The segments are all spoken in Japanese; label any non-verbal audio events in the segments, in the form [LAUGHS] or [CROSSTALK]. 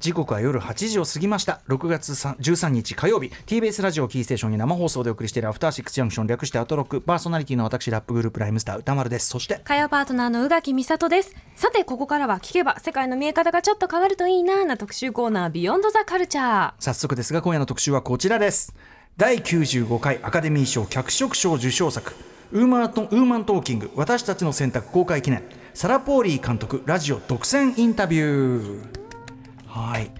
時刻は夜8時を過ぎました。6月13日火曜日。TBS ラジオキーステーションに生放送でお送りしているアフターシックスジャンクション。略してアトロック。パーソナリティの私ラップグループライムスター歌丸です。そして。火曜パートナーの宇垣美里です。さてここからは聞けば世界の見え方がちょっと変わるといいなな特集コーナービヨンドザカルチャー。早速ですが今夜の特集はこちらです。第95回アカデミー賞脚色賞受賞作ウーマントウーマントーキング。私たちの選択公開記念。サラ・ポーリー監督ラジオ独占インタビューはい。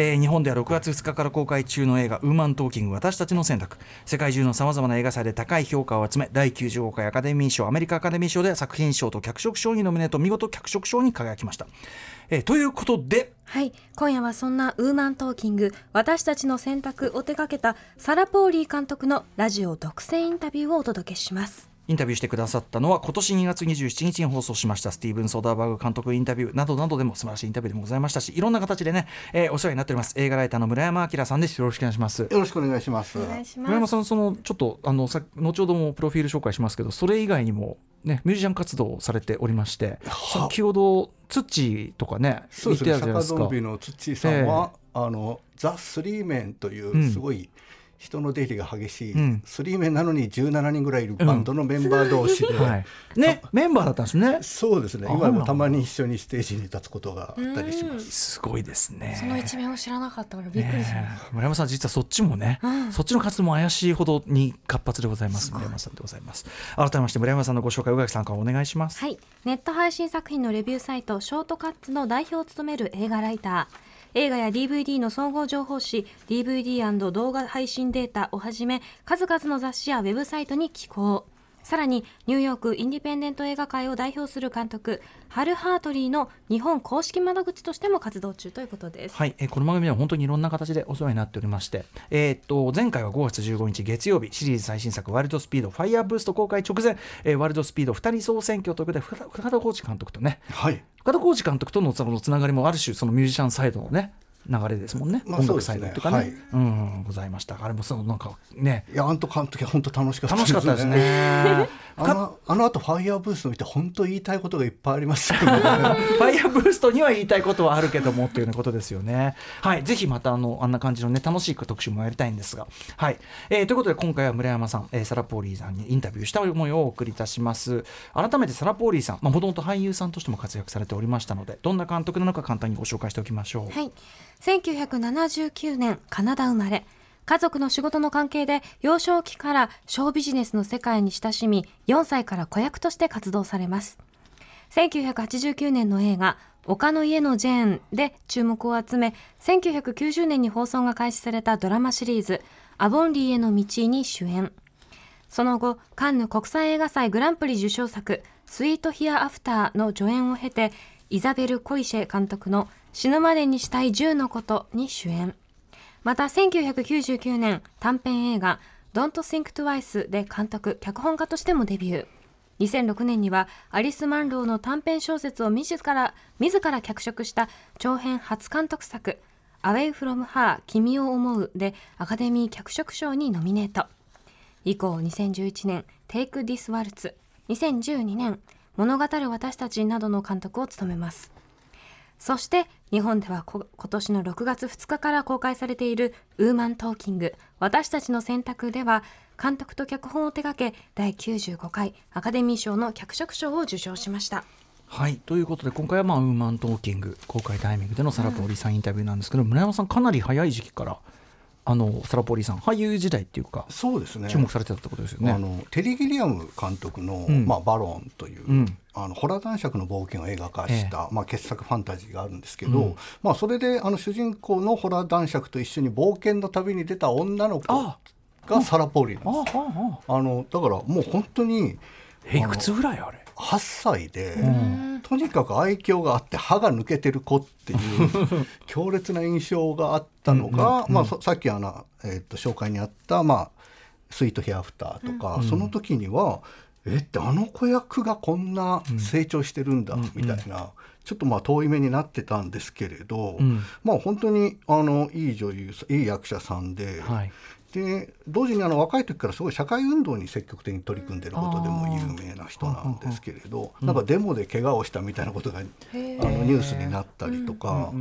えー、日本では6月2日から公開中の映画「ウーマントーキング私たちの選択」世界中のさまざまな映画祭で高い評価を集め第95回アカデミー賞アメリカアカデミー賞で作品賞と脚色賞にノミネート見事脚色賞に輝きました。えー、ということではい。今夜はそんなウーマントーキング私たちの選択を手掛けたサラ・ポーリー監督のラジオ独占インタビューをお届けします。インタビューしてくださったのは今年2月27日に放送しましたスティーブン・ソーダーバーグ監督インタビューなどなどでも素晴らしいインタビューでもございましたしいろんな形でね、えー、お世話になっております。映画ライターの村山明さんです。よろしくお願いします。よろしくお願いします。村山さんそのちょっとあのさ後ほどもプロフィール紹介しますけどそれ以外にもねミュージシャン活動をされておりまして先ほどツッチーとかねそうですね。坂ゾンビのツッチーさんは、えー、あのザ・スリーメンというすごい、うん人の出入りが激しい、うん、スリーメンなのに17人ぐらいいるバンドのメンバー同士で、うんはい、ねメンバーだったんですね。そうですね。今もたまに一緒にステージに立つことがあったりします。すごいですね。その一面を知らなかったからびっくりしました、村山さん実はそっちもね、うん、そっちの活動も怪しいほどに活発でございます。村山さんでございます。改めまして村山さんのご紹介宇垣さんからお願いします。はい。ネット配信作品のレビューサイトショートカッツの代表を務める映画ライター映画や DVD の総合情報誌 DVD& 動画配信データをはじめ数々の雑誌やウェブサイトに寄稿。さらにニューヨークインディペンデント映画界を代表する監督ハル・ハートリーの日本公式窓口としても活動中ということです。はい、えこの番組では本当にいろんな形でお世話になっておりまして、えー、っと前回は5月15日月曜日シリーズ最新作ワールドスピードファイヤーブースト公開直前、えー、ワールドスピード2人総選挙ということで深田浩二監督とね、はい、深田浩二監督とのそのつながりもある種そのミュージシャンサイドのね流れですもんね、まあ、音楽サイドとかね、はい、うん、ございました。あれもそのなんかね。いやあんと監督は本当楽しかった楽しかったですねあのあの後ファイヤーブースト見て本当言いたいことがいっぱいあります [LAUGHS] ファイヤーブーストには言いたいことはあるけどもということですよね。はい。ぜひまたあのあんな感じのね楽しい特集もやりたいんですが。はい、えー、ということで今回は村山さん、えー、サラ・ポーリーさんにインタビューした思いをお送りいたします。改めてサラ・ポーリーさんもともと俳優さんとしても活躍されておりましたのでどんな監督なのか簡単にご紹介しておきましょう。はい。1979年カナダ生まれ家族の仕事の関係で幼少期からショービジネスの世界に親しみ4歳から子役として活動されます1989年の映画丘の家のジェーンで注目を集め1990年に放送が開始されたドラマシリーズアボンリーへの道に主演その後カンヌ国際映画祭グランプリ受賞作スイートヒアアフターの助演を経てイザベル・コイシェ監督の死ぬまでにしたい10のことに主演。また1999年短編映画 Don't Think Twice で監督、脚本家としてもデビュー。2006年にはアリス・マンローの短編小説を自ら自ら脚色した長編初監督作 Away from Her 君を思うでアカデミー脚色賞にノミネート。以降2011年 Take This Waltz 2012年物語る私たちなどの監督を務めます。そして日本では今年の6月2日から公開されているウーマントーキング私たちの選択では監督と脚本を手掛け第95回アカデミー賞の脚色賞を受賞しました。はいということで今回はまあウーマントーキング公開タイミングでのサラポーリさんインタビューなんですけど、うん、村山さんかなり早い時期からあのサラポーリさん俳優時代っていうかそうですね。注目されてたってことですよね。あのテリー・ギリアム監督の、うん、まあ、バロンという、うん、あのホラー男爵の冒険を映画化した、ええ、まあ、傑作ファンタジーがあるんですけど、うん、まあ、それであの主人公のホラー男爵と一緒に冒険の旅に出た女の子がサラ・ポーリーなんです。あのだからもう本当にいくつぐらいあれ？8歳で、とにかく愛嬌があって歯が抜けてる子っていう強烈な印象があったのが、まあ、さっきあの、えー、と紹介にあった、まあ「スイート・ヘア・アフター」とか、その時にはえってあの子役がこんな成長してるんだ、みたいな。ちょっとまあ遠い目になってたんですけれど、うん、まあ本当にあのいい女優いい役者さんで、はい、で同時にあの若い時からすごい社会運動に積極的に取り組んでることでも有名な人なんですけれどなんかデモで怪我をしたみたいなことがあのニュースになったりとか。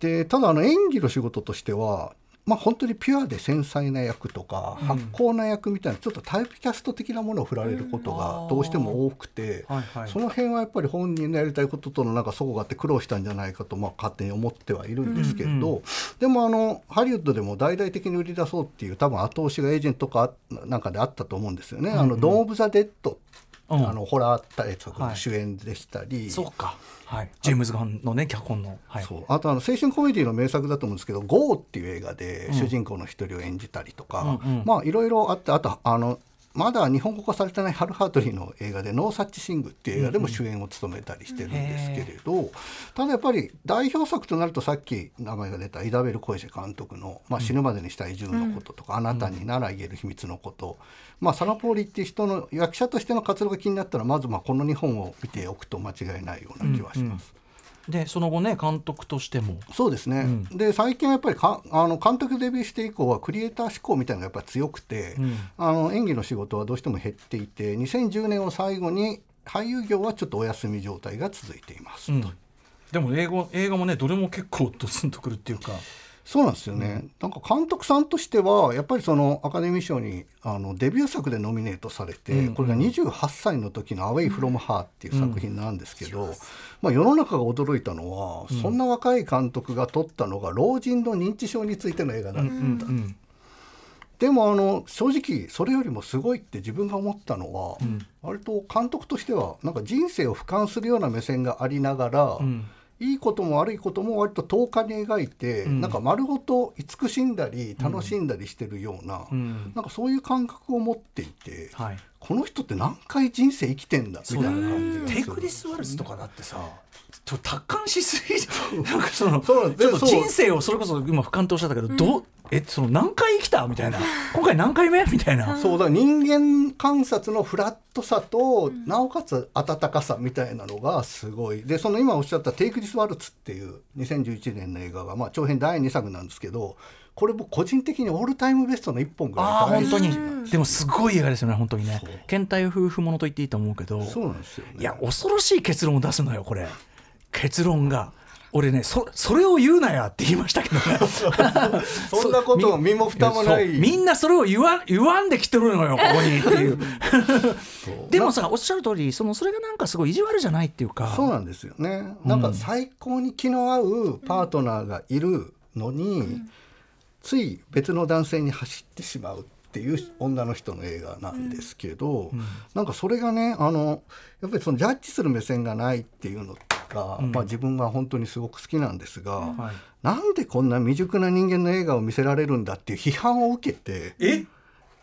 でただあの演技の仕事としてはまあ、本当にピュアで繊細な役とか、うん、発酵な役みたいなちょっとタイプキャスト的なものを振られることがどうしても多くて、その辺はやっぱり本人のやりたいこととのなんか齟齬があって苦労したんじゃないかとまあ勝手に思ってはいるんですけれど、でもあのハリウッドでも大々的に売り出そうっていう多分後押しがエージェントかなんかであったと思うんですよね。あのドーム・オブ・ザ・デッドあのホラー大作の主演でしたり、はい、そうかはい、ジェームズ・ガンのね脚本の、はい、そう。あとあの青春コメディの名作だと思うんですけど「GO」っていう映画で主人公の一人を演じたりとか、うんうん、まあいろいろあってあとあのまだ日本語化されてないハル・ハートリーの映画で「ノーサッチ・シング」っていう映画でも主演を務めたりしてるんですけれど、うんうん、ただやっぱり代表作となるとさっき名前が出たイダベル・コエシェ監督の「まあ、死ぬまでにしたい銃のこと」とか、うん、あなたになら言える秘密のこと」まあ、サラ・ポーリっていう人の役者としての活動が気になったらまずまあこの2本を見ておくと間違いないような気はします。うんうんでその後ね監督としても。そうですね、うん、で最近はやっぱりかあの監督デビューして以降はクリエイター志向みたいなのがやっぱ強くて、うん、あの演技の仕事はどうしても減っていて2010年を最後に俳優業はちょっとお休み状態が続いています、うん、でも英語映画もねどれも結構ドスンとくるっていうかそうなんですよね、うん、なんか監督さんとしてはやっぱりそのアカデミー賞にあのデビュー作でノミネートされて、うん、これが28歳の時の「アウェイ・フロム・ハー」っていう作品なんですけど、うん、まあ、世の中が驚いたのは、そんな若い監督が撮ったのが老人の認知症についての映画だった。でもあの正直それよりもすごいって自分が思ったのは、割と監督としてはなんか人生を俯瞰するような目線がありながら、いいことも悪いことも割と10日に描いて、うん、なんか丸ごと慈しんだり楽しんだりしてるような、うん、なんかそういう感覚を持っていて、はい、この人って何回人生生きてんだみたいな感じがテイクリス・ワルツとかだってさちょ達観しすぎ [LAUGHS] なんかそのそうちょっと人生をそれこそ今俯瞰とおっしゃったけど、うん、どえその何回生きた？みたいな。今回何回目？みたいな。そうだ人間観察のフラットさと、うん、なおかつ温かさみたいなのがすごい。でその今おっしゃった「テイクリス・ワルツ」っていう2011年の映画が、まあ、長編第2作なんですけどこれ僕個人的にオールタイムベストの1本ぐらいあ本当に。でもすごい映画ですよね本当にね。倦怠夫婦ものと言っていいと思うけど。そうなんですよ、ね、いや恐ろしい結論を出すのよこれ結論が。俺ねそそれを言うなやって言いましたけどね。[LAUGHS] そんなこと身も蓋もない。みんなそれを言わ言わんできてるのよここにっていう。[LAUGHS] でもさおっしゃる通りそのそれがなんかすごい意地悪じゃないっていうか。そうなんですよね。なんか最高に気の合うパートナーがいるのに、うん、つい別の男性に走ってしまうっていう女の人の映画なんですけど、うん、なんかそれがねあのやっぱりそのジャッジする目線がないっていうのが、うん、まあ、自分は本当にすごく好きなんですが、うんはい、なんでこんな未熟な人間の映画を見せられるんだっていう批判を受けてえ？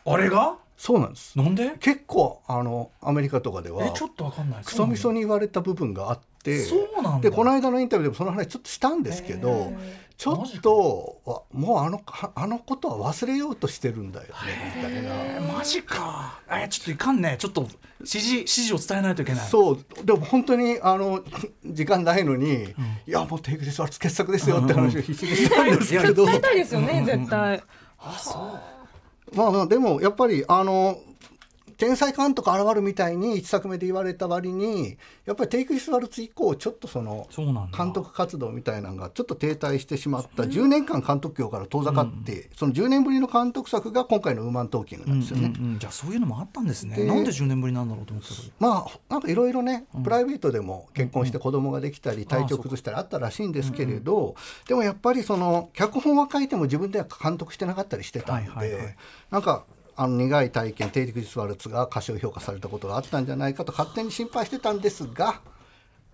あれが？そうなんです。なんで？結構あのアメリカとかではちょっとわかんない。クソみそに言われた部分があってそうなんでこの間のインタビューでもその話ちょっとしたんですけどちょっともうあのあのことは忘れようとしてるんだよねみたいなマジか。えちょっといかんね。ちょっと指示指示を伝えないといけない。そう。でも本当にあの時間ないのに、うん、いやもうテイクです傑作ですよって話を必死にしたんですけど、伝えたいですよね絶対。あそう。まあまあでもやっぱりあの天才監督現るみたいに1作目で言われた割にやっぱりテイクリス・ワルツ以降ちょっとその監督活動みたいなのがちょっと停滞してしまった10年間監督業から遠ざかって、うん、その10年ぶりの監督作が今回の「ウーマントーキング」なんですよね。うんうんうん、じゃあそういうのもあったんですね。なんで10年ぶりなんだろうと思ってたまあなんかいろいろね、プライベートでも結婚して子供ができたり、体調崩したりあったらしいんですけれど、でもやっぱりその脚本は書いても自分では監督してなかったりしてたんで、はいはいはい、なんかあの苦い体験テイクリス・ワルツが歌唱評価されたことがあったんじゃないかと勝手に心配してたんですが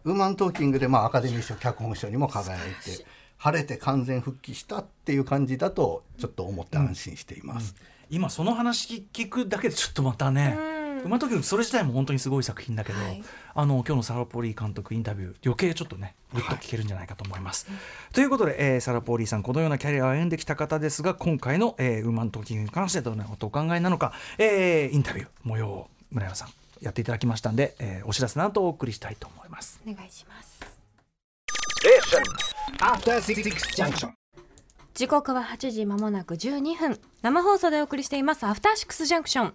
ウーマントーキングでまあアカデミー賞脚本賞にも輝いて晴れて完全復帰したっていう感じだとちょっと思って安心しています。うん、今その話聞くだけでちょっとまたね、馬時それ自体も本当にすごい作品だけど、はい、あの今日のサラ・ポーリー監督インタビュー余計ちょっとねぐっと聞けるんじゃないかと思います。はい、ということで、えー、サラ・ポーリーさんこのようなキャリアを歩んできた方ですが今回の、えー、ウーマントーキングに関してどのようなことをお考えなのか、えー、インタビュー模様を村山さんやっていただきましたんで、えー、お知らせなどお送りしたいと思います。お願いします。時刻は8時まもなく12分生放送でお送りしていますアフターシックスジャンクション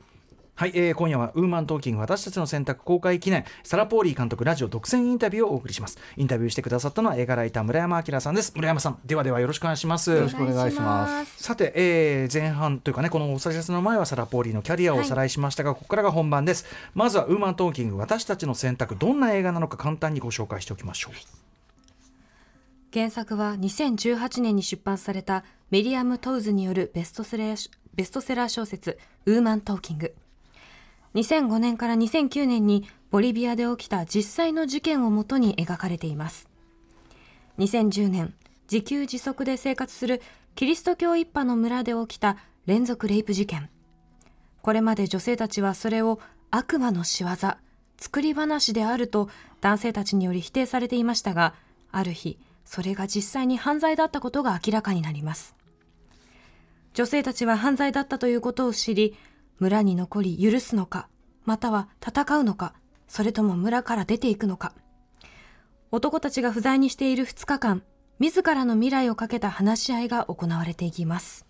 はい、えー、今夜はウーマントーキング私たちの選択公開記念サラ・ポーリー監督ラジオ独占インタビューをお送りします。インタビューしてくださったのは映画ライター村山明さんです。村山さんではではよろしくお願いします。よろしくお願いします。さて、えー、前半というかねこのお知らせの前はサラ・ポーリーのキャリアをおさらいしましたが、はい、ここからが本番です。まずはウーマントーキング私たちの選択どんな映画なのか簡単にご紹介しておきましょう、原作は2018年に出版されたメリアム・トウズによるベストセラーベストセラー小説「ウーマントーキング」2005年から2009年にボリビアで起きた実際の事件をもとに描かれています。2010年自給自足で生活するキリスト教一派の村で起きた連続レイプ事件。これまで女性たちはそれを悪魔の仕業作り話であると男性たちにより否定されていましたがある日それが実際に犯罪だったことが明らかになります。女性たちは犯罪だったということを知り村に残り許すのか、または戦うのか、それとも村から出ていくのか。男たちが不在にしている2日間、自らの未来をかけた話し合いが行われていきます。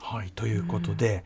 はいということで、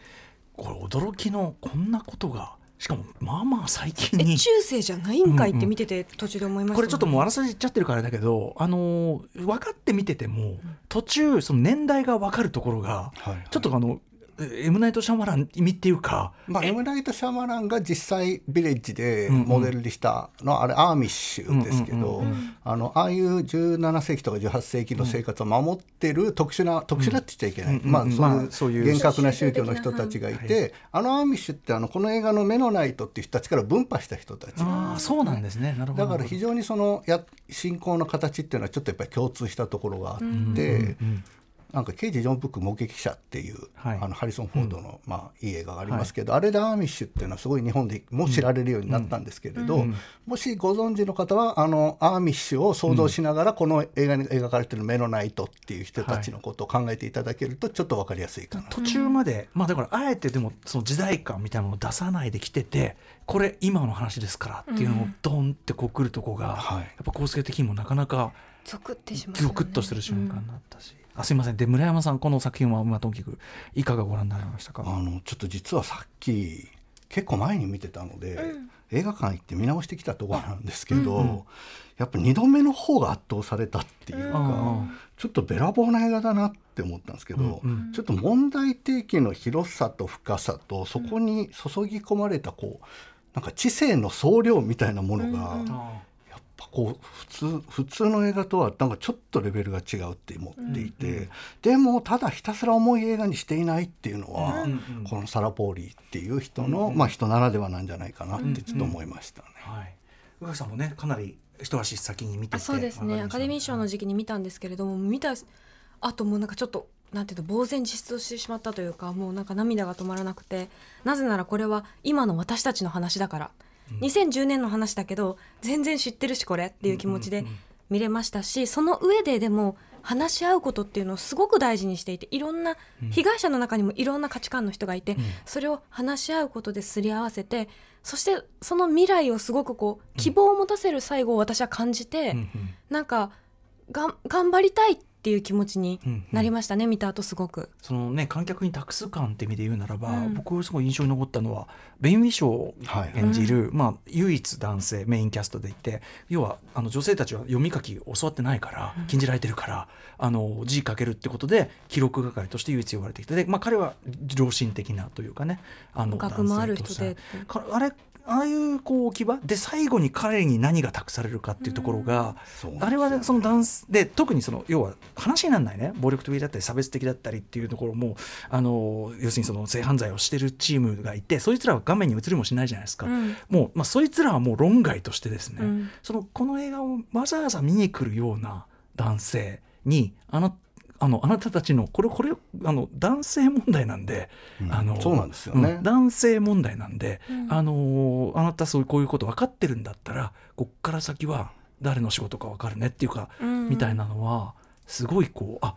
うん、これ驚きのこんなことがしかもまあまあ最近に。中世じゃないんかいって見てて途中で思いました、ね、これちょっともうあらさじ言っちゃってるからだけどあの分かって見てても途中その年代が分かるところが、ちょっとあのエムナイト・シャマラン意味っていうか、まあ、エムナイト・シャマランが実際ビレッジでモデルにしたのは、あれアーミッシュですけど、あのああいう17世紀とか18世紀の生活を守ってる特殊な、特殊なって言っちゃいけない、まあ、そういう厳格な宗教の人たちがいて、あのアーミッシュってあのこの映画のメノナイトっていう人たちから分派した人たちあそうなんですね。だから非常にそのや信仰の形っていうのはちょっとやっぱり共通したところがあって、なんか刑事ジョン・ブック目撃者っていう、はい、あのハリソン・フォードの、うん、まあ、いい映画がありますけど、はい、あれでアーミッシュっていうのはすごい日本でも知られるようになったんですけれど、うんうん、もしご存知の方はあのアーミッシュを想像しながら、この映画に描かれてるメロナイトっていう人たちのことを考えていただけるとちょっと分かりやすいかな、途中まで、まあ、だからあえてでもその時代感みたいなのを出さないで来ててこれ今の話ですからっていうのをドンってこう来るとこが、やっぱ構成的にもなかなかゾクってします、ね、ゾクッとする瞬間だったし。あすいません。で村山さんこの作品はまとにかくいかがご覧になりましたか？あのちょっと実はさっき結構前に見てたので、うん、映画館行って見直してきたところなんですけど、うん、やっぱ2度目の方が圧倒されたっていうか、うん、ちょっとべらぼうな映画だなって思ったんですけど、うん、ちょっと問題提起の広さと深さとそこに注ぎ込まれたこうなんか知性の総量みたいなものが、こう普通普通の映画とはなんかちょっとレベルが違うって思っていて、うんうん、でもただひたすら重い映画にしていないっていうのは、うんうん、このサラ・ポーリーっていう人の、うんうん、まあ、人ならではなんじゃないかなってちょっと思いましたね。うんうん、はい、宇垣さんもねかなり一足先に見てそうですね。アカデミー賞の時期に見たんですけれども見たあともうなんかちょっとなんていうの呆然自失をしてしまったというかもうなんか涙が止まらなくてなぜならこれは今の私たちの話だから2010年の話だけど全然知ってるしこれっていう気持ちで見れましたしその上ででも話し合うことっていうのをすごく大事にしていていろんな被害者の中にもいろんな価値観の人がいて、それを話し合うことですり合わせてそしてその未来をすごくこう希望を持たせる最後を私は感じて、なんかが頑張りたいってっていう気持ちになりましたね、うんうん、見た後すごく。そのね観客に託す感って意味で言うならば、うん、僕すごい印象に残ったのはベン・ウィショーを演じる、はい、まあ、唯一男性メインキャストでいて要はあの女性たちは読み書き教わってないから禁じられてるから、あの字書けるってことで記録係として唯一呼ばれてきてで、まあ、彼は良心的なというかねあの学もある人であれああいうこう置き場で最後に彼に何が託されるかっていうところが、うん。ね、あれはそのダンスで特にその要は話にならないね。暴力的だったり差別的だったりっていうところもあの要するにその性犯罪をしてるチームがいてそいつらは画面に映りもしないじゃないですか、うん、もう、まあ、そいつらはもう論外としてですね、うん、そのこの映画をわざわざ見に来るような男性にあのあのあなたたちのこれこれあの男性問題なんで、うん、あのそうなんですよね、うん、男性問題なんで、うん、あのあなたそういうこういうこと分かってるんだったらこっから先は誰の仕事か分かるねっていうか、みたいなのはすごいこうあ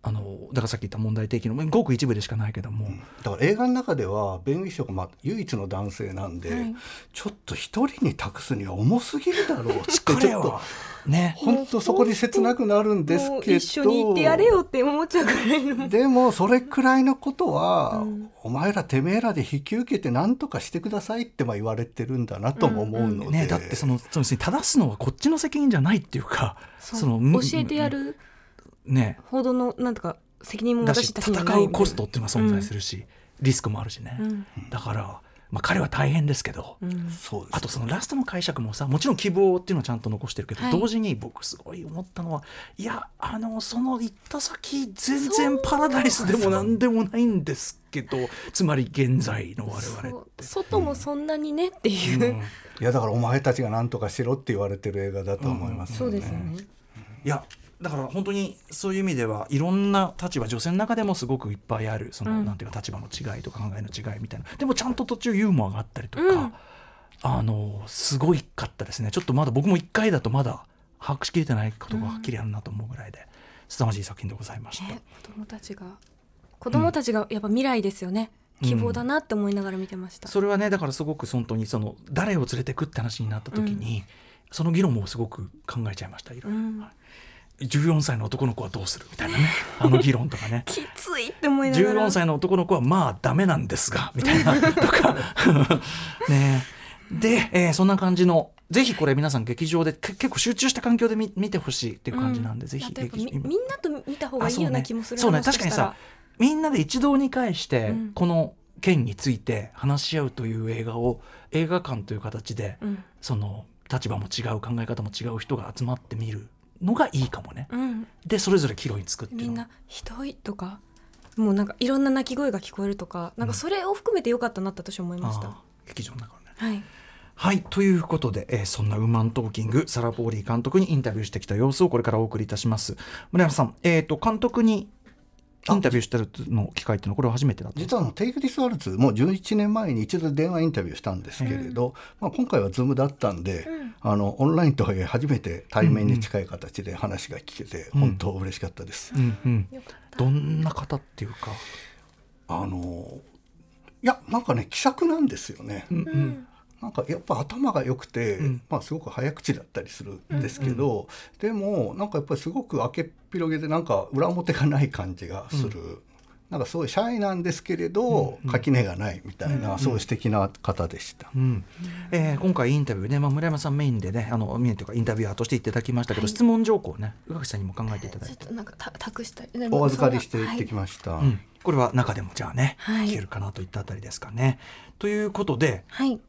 あのだからさっき言った問題提起のごく一部でしかないけども、だから映画の中では弁護士がまあ唯一の男性なんで、はい。ちょっと一人に託すには重すぎるだろうってち彼ょっとはね。本当そこに切なくなるんですけど。一緒に行ってやれよって思っちゃうくらいの。でもそれくらいのことは、うん。お前らてめえらで引き受けて何とかしてくださいってまあ言われてるんだなとも思うので、ね、だってそのその正すのはこっちの責任じゃないっていうかそう。その教えてやるね。ほどのなんとか責任もだした私ちにはない戦うコストっていうのは存在するし、リスクもあるしね、うん。だから、まあ、彼は大変ですけど、うん。そうですあとそのラストの解釈もさもちろん希望っていうのはちゃんと残してるけど、はい。同時に僕すごい思ったのはいやあのその行った先全然パラダイスでもなんでもないんですけどつまり現在の我々そう。外もそんなにねっていう、うん。いやだからお前たちが何とかしろって言われてる映画だと思いますそうですよね。いやだから本当にそういう意味ではいろんな立場女性の中でもすごくいっぱいあるその、うん。なんていうか立場の違いとか考えの違いみたいな。でもちゃんと途中ユーモアがあったりとか、うん。あのすごいかったですね。ちょっとまだ僕も1回だとまだ把握しきれてないことがはっきりあるなと思うぐらいで、凄まじい作品でございました。ね子供たちが子供たちがやっぱ未来ですよね、希望だなって思いながら見てました、それはねだからすごく本当にその誰を連れてくって話になった時に、その議論もすごく考えちゃいましたいろいろ、うん。はい14歳の男の子はどうする？みたいなね。あの議論とかね。[LAUGHS] きついって思いながら。14歳の男の子はまあダメなんですがみたいなとか。[LAUGHS] ね。で、えーそんな感じのぜひこれ皆さん劇場でけ結構集中した環境で見見てほしいっていう感じなんで、ぜひあとやっぱみ劇場みんなと見た方がいいような気もするなそうね。ね確かにさみんなで一堂に会して、うん。この件について話し合うという映画を映画館という形で、うん。その立場も違う考え方も違う人が集まってみるのがいいかもね。うん、でそれぞれ岐路につくっていうの。みんな「ひどい」とかもうなんかいろんな鳴き声が聞こえるとかなんかそれを含めてよかったなって私は思いました、あー劇場の中のね。はい。はいということで、えーそんなウーマントーキングサラ・ポーリー監督にインタビューしてきた様子をこれからお送りいたします。村山さん、えー、と監督にインタビューしてるの機会っていうのはこれは初めてだ実はあのテイク・ディス・ワルツもう11年前に一度電話インタビューしたんですけれど、まあ、今回は Zoom だったんで、うん。あのオンラインとはいえ初めて対面に近い形で話が聞けてうん。本当嬉しかったです。どんな方っていうか、あのいやなんかね気さくなんですよね。うん。うんなんかやっぱ頭が良くて、うん。まあすごく早口だったりするんですけど、でもなんかやっぱりすごく明けっ広げでなんか裏表がない感じがする、なんかすごいシャイなんですけれど、うん垣根がないみたいな、そういう素敵な方でした。うん。えー今回インタビューね、まあ、村山さんメインでねあのメインというかインタビュアーとしていただきましたけど、はい。質問条項をね宇垣さんにも考えていただいて。ちょっとなんかた託したい。お預かりして行ってきまました。うん、これは中でもじゃあね、はい。聞けるかなといったあたりですかね。ということではい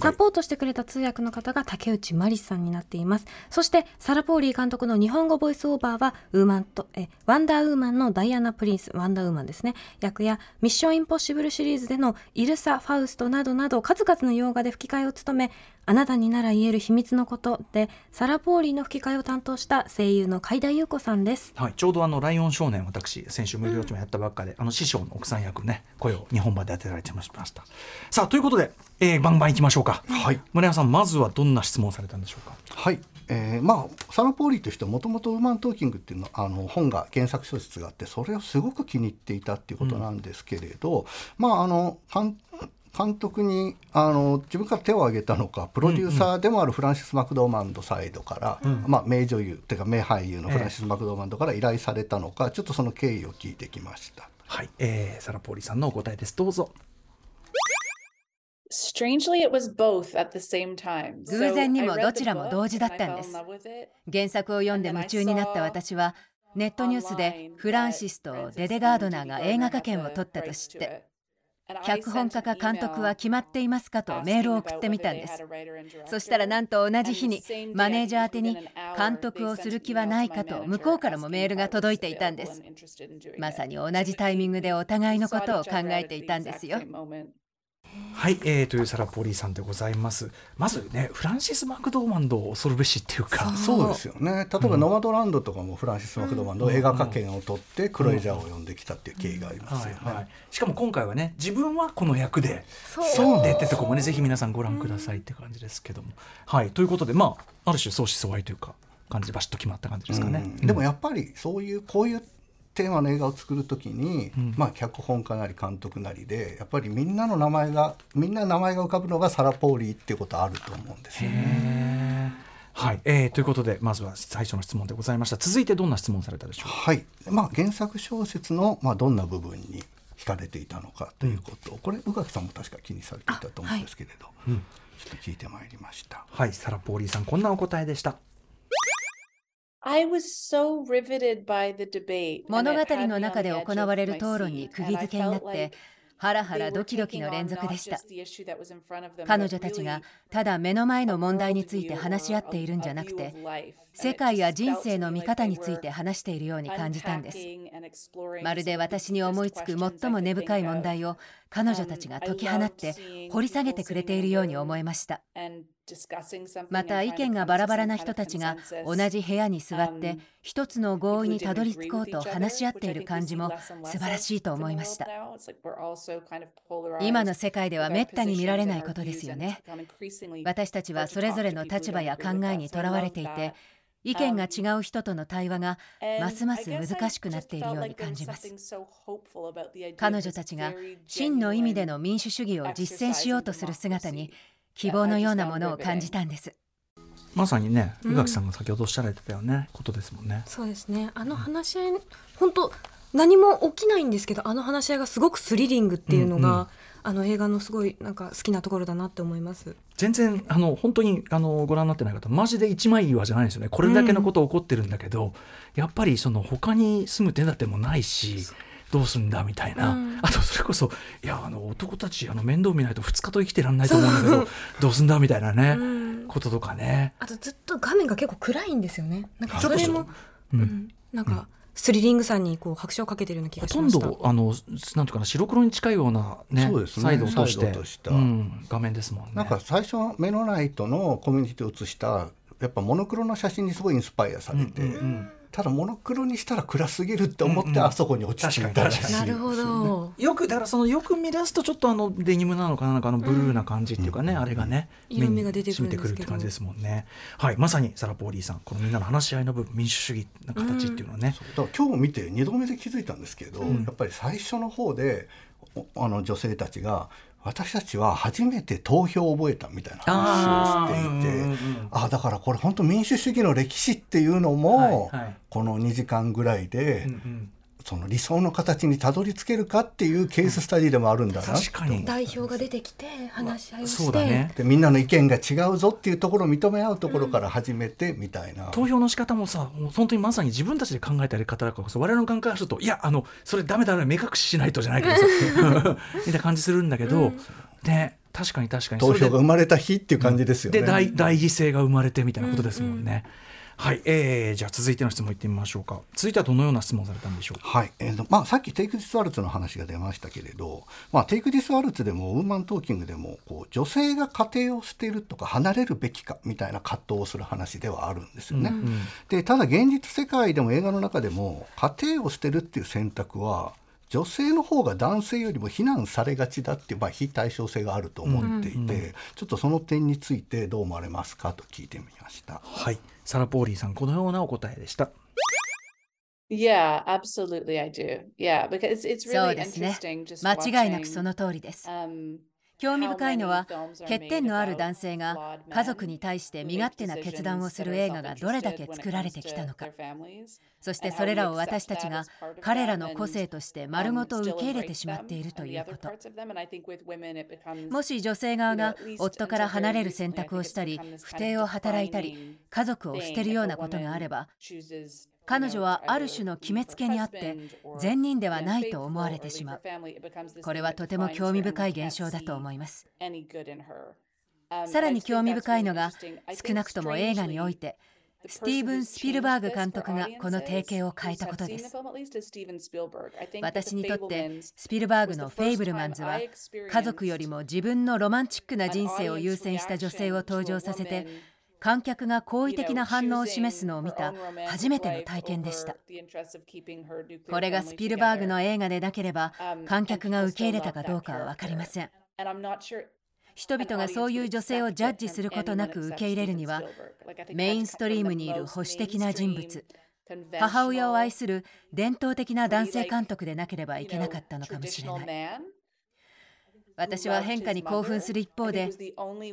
サポートしてくれた通訳の方が竹内まりさんになっています。そしてサラ・ポーリー監督の日本語ボイスオーバーはウーマンとえワンダーウーマンのダイアナ・プリンスワンダーウーマンですね。役やミッション・インポッシブルシリーズでのイルサ・ファウストなどなど数々の洋画で吹き替えを務めあなたになら言える秘密のことでサラ・ポーリーの吹き替えを担当した声優の海田優子さんです。はい、ちょうどあの「ライオン少年」私先週無料中もやったばっかで、あの師匠の奥さん役ね声を日本版で当てられてました。さあということで、えー、バンバンいきましょうか。はい。村山さんまずはどんな質問をされたんでしょうか？はい、えーまあサラ・ポーリーという人はもともと「ウーマントーキング」っていうのあの本が原作小説があってそれをすごく気に入っていたっていうことなんですけれど、まああの監監督にあの自分から手を挙げたのかプロデューサーでもあるフランシス・マクドーマンドサイドから、まあ、名女優っていうか名俳優のフランシス・マクドーマンドから依頼されたのか、ちょっとその経緯を聞いてきました。はい、えー、サラ・ポーリーさんのお答えです。どうぞ。Strangely, it was both at the same time. 偶然にもどちらも同時だったんです.原作を読んで夢中になった私はネットニュースでフランシスとデデガードナーが映画化権を取ったと知って脚本家か監督は決まっていますかとメールを送ってみたんです。そしたらなんと同じ日にマネージャー宛てに監督をする気はないかと向こうからもメールが届いていたんです。まさに同じタイミングでお互いのことを考えていたんですよはい、えー、というサラ・ポーリーさんでございます。まずねフランシス・マクドーマンドを恐るべしっていうかそうですよね。例えば「ノマドランド」とかもフランシス・マクドーマンドの映画化権を取ってクロエジャーを呼んできたっていう経緯がありますよね。はいはい、しかも今回はね自分はこの役でそう。出てとこもねぜひ皆さんご覧くださいって感じですけども、はいということでまあある種相思相愛というか感じでバシッと決まった感じですかね、うん。でもやっぱりそういうこういうテーマの映画を作る時に、うん。まあ、脚本家なり監督なりでやっぱりみんなの名前がみんな名前が浮かぶのがサラ・ポーリーっていうことあると思うんですよね。はい、えーということでまずは最初の質問でございました。続いてどんな質問されたでしょう？かはい。まあ、原作小説の、まあ、どんな部分に惹かれていたのかということ。を、これ宇垣さんも確か気にされていたと思うんですけれど、ちょっと聞いてまいりました。はい。サラ・ポーリーさんこんなお答えでした I was so riveted by the debate. 物語の中で行われる討論に釘付けになってハラハラドキドキの連続でした彼女たちがただ目の前の問題について話し合っているんじゃなくて世界や人生の見方について話しているように感じたんですまるで私に思いつく最も根深い問題を彼女たちが解き放って掘り下げてくれているように思いましたまた意見がバラバラな人たちが同じ部屋に座って一つの合意にたどり着こうと話し合っている感じも素晴らしいと思いました。今の世界ではめったに見られないことですよね。私たちはそれぞれの立場や考えにとらわれていて意見が違う人との対話がますます難しくなっているように感じます。彼女たちが真の意味での民主主義を実践しようとする姿に希望のようなものを感じたんです。まさにねうん。宇垣さんが先ほどおっしゃられてたよね、ことですもんね。そうですね。あの話し合い本当何も起きないんですけどあの話し合いがすごくスリリングっていうのが、うんうん。あの映画のすごいなんか好きなところだなって思います。全然あの本当にあのご覧になってない方マジで一枚岩じゃないんですよね。これだけのこと起こってるんだけど、やっぱりその他に住む手立てもないしどうすんだみたいな、うん。あとそれこそいやあの男たちあの面倒見ないと2日と生きてらんないと思うんだけどどうすんだみたいなね、うん。こととかね。あとずっと画面が結構暗いんですよね。なんかそれも、うん。うん。なんかスリリングさにこう拍車をかけてるような気ほとんがしましたどあのなんていうかな白黒に近いようなねそうですね。サイドを通してサイドとしたうん、画面ですもんね。なんか最初メノナイトのコミュニティを写したやっぱモノクロの写真にすごいインスパイアされて、うんうんうんただモノクロにしたら暗すぎるって思ってあそこに落ち着いたら。しいですよねなるほど。よくだからそのよく見出すとちょっとあのデニムなのかななんかあのブルーな感じっていうかね、あれがね色味が出てくるんですけど。目に染みてくるって感じですもんね。はいまさにサラ・ポーリーさんこのみんなの話し合いの部分民主主義の形っていうのはね、だから今日見て2度目で気づいたんですけど、ん。やっぱり最初の方でおあの女性たちが私たちは初めて投票を覚えたみたいな話をしていてああだからこれ本当民主主義の歴史っていうのも、はいはい。この2時間ぐらいで、その理想の形にたどり着けるかっていうケーススタディでもあるんだな。確かに。代表が出てきて話し合いをして、そうだね。でみんなの意見が違うぞっていうところを認め合うところから始めてみたいな、投票の仕方もさもう本当にまさに自分たちで考えたやり方だからこそ我々の考えからするといやあのそれダメだね目隠ししないとじゃないけどさ [LAUGHS] みたいな感じするんだけど、ね確かに確かに。投票が生まれた日っていう感じですよね。で大大犠牲が生まれてみたいなことですもんね。はい、えー、じゃあ続いての質問いってみましょうか。続いてはどのような質問をされたんでしょう？か。はいえーとまあ、さっきテイク・ディス・ワルツの話が出ましたけれど、まあ、テイク・ディス・ワルツでもウーマントーキングでもこう女性が家庭を捨てるとか離れるべきかみたいな葛藤をする話ではあるんですよね。うんでただ現実世界でも映画の中でも家庭を捨てるっていう選択は女性の方が男性よりも非難されがちだっていう、まあ、非対称性があると思っていて、うんうんちょっとその点についてどう思われますかと聞いてみました。はい、サラ・ポーリーさんこのようなお答えでした。Yeah, absolutely, I do. Yeah, because it's そう really ですね interesting just 間違いなくその通りです um, 興味深いのは欠点のある男性が家族に対して身勝手な決断をする映画がどれだけ作られてきたのか.そしてそれらを私たちが彼らの個性として丸ごと受け入れてしまっているということもし女性側が夫から離れる選択をしたり不定を働いたり家族を捨てるようなことがあれば彼女はある種の決めつけにあって善人ではないと思われてしまう。これはとても興味深い現象だと思います。さらに興味深いのが少なくとも映画においてスティーブン・スピルバーグ監督がこの提携を変えたことです。私にとってスピルバーグの「フェイブルマンズ」は家族よりも自分のロマンチックな人生を優先した女性を登場させて観客が好意的な反応を示すのを見た初めての体験でした。これがスピルバーグの映画でなければ観客が受け入れたかどうかは分かりません。人々がそういう女性をジャッジすることなく受け入れるにはメインストリームにいる保守的な人物母親を愛する伝統的な男性監督でなければいけなかったのかもしれない私は変化に興奮する一方でフ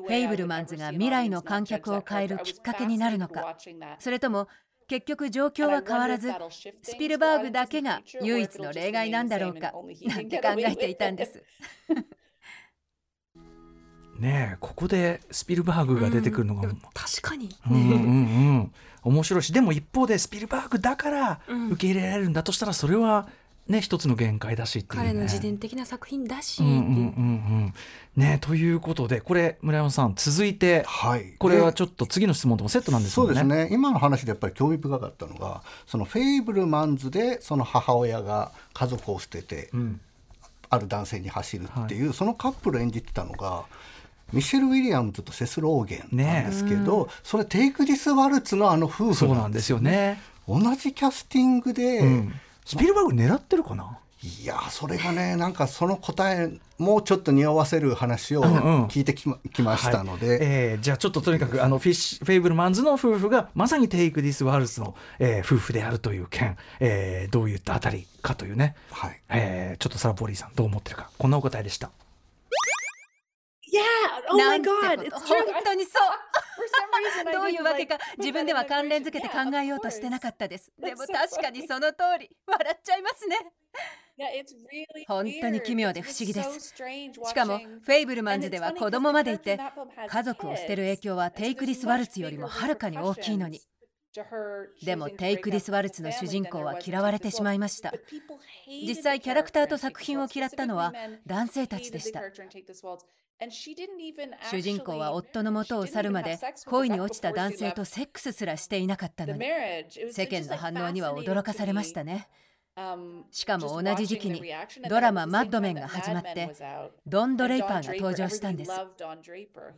ェイブルマンズが未来の観客を変えるきっかけになるのか。それとも結局状況は変わらずスピルバーグだけが唯一の例外なんだろうかなんて考えていたんです。[LAUGHS] ねえここでスピルバーグが出てくるのが、うん、確かに、うんうんうん。面白いしでも一方でスピルバーグだから受け入れられるんだとしたらそれはね、一つの限界だしっていう、ね、彼の自伝的な作品だし、うんうんうんうんね、ということでこれ村山さん続いて、はい、これはちょっと次の質問ともセットなんですよね。そうですね。今の話でやっぱり興味深かったのがそのフェイブルマンズでその母親が家族を捨てて、うん、ある男性に走るっていう、はい、そのカップル演じてたのが。ミシェル・ウィリアムズとセス・ローゲンなんですけど、ね、それテイク・ディス・ワルツのあの夫婦なんですよね。同じキャスティングで、うんスピルバーグ狙ってるかな？いやそれがねなんかその答えもうちょっと匂わせる話を聞いてきまうん、きましたので、はい、えー、じゃあちょっととにかくあのフィッシュフェイブルマンズの夫婦がまさにテイク・ディス・ワルツの、えー、夫婦であるという件、えー、どういったあたりかというね、はい。えー、ちょっとサラ・ポーリーさんどう思ってるか。こんなお答えでした。Yeah! Oh my god! 本当にそう [LAUGHS] どういうわけか自分では関連づけて考えようとしてなかったです。でも確かにその通り笑っちゃいますね。本当に奇妙で不思議です。しかも、フェイブルマンズでは子供までいて、家族を捨てる影響はテイク・ディス・ワルツよりもはるかに大きいのに。でもテイク・ディス・ワルツの主人公は嫌われてしまいました。実際キャラクターと作品を嫌ったのは男性たちでした。主人公は夫の元を去るまで恋に落ちた男性とセックスすらしていなかったのに。世間の反応には驚かされましたね。しかも同じ時期にドラマ「マッドメン」が始まってドン・ドレイパーが登場したんです。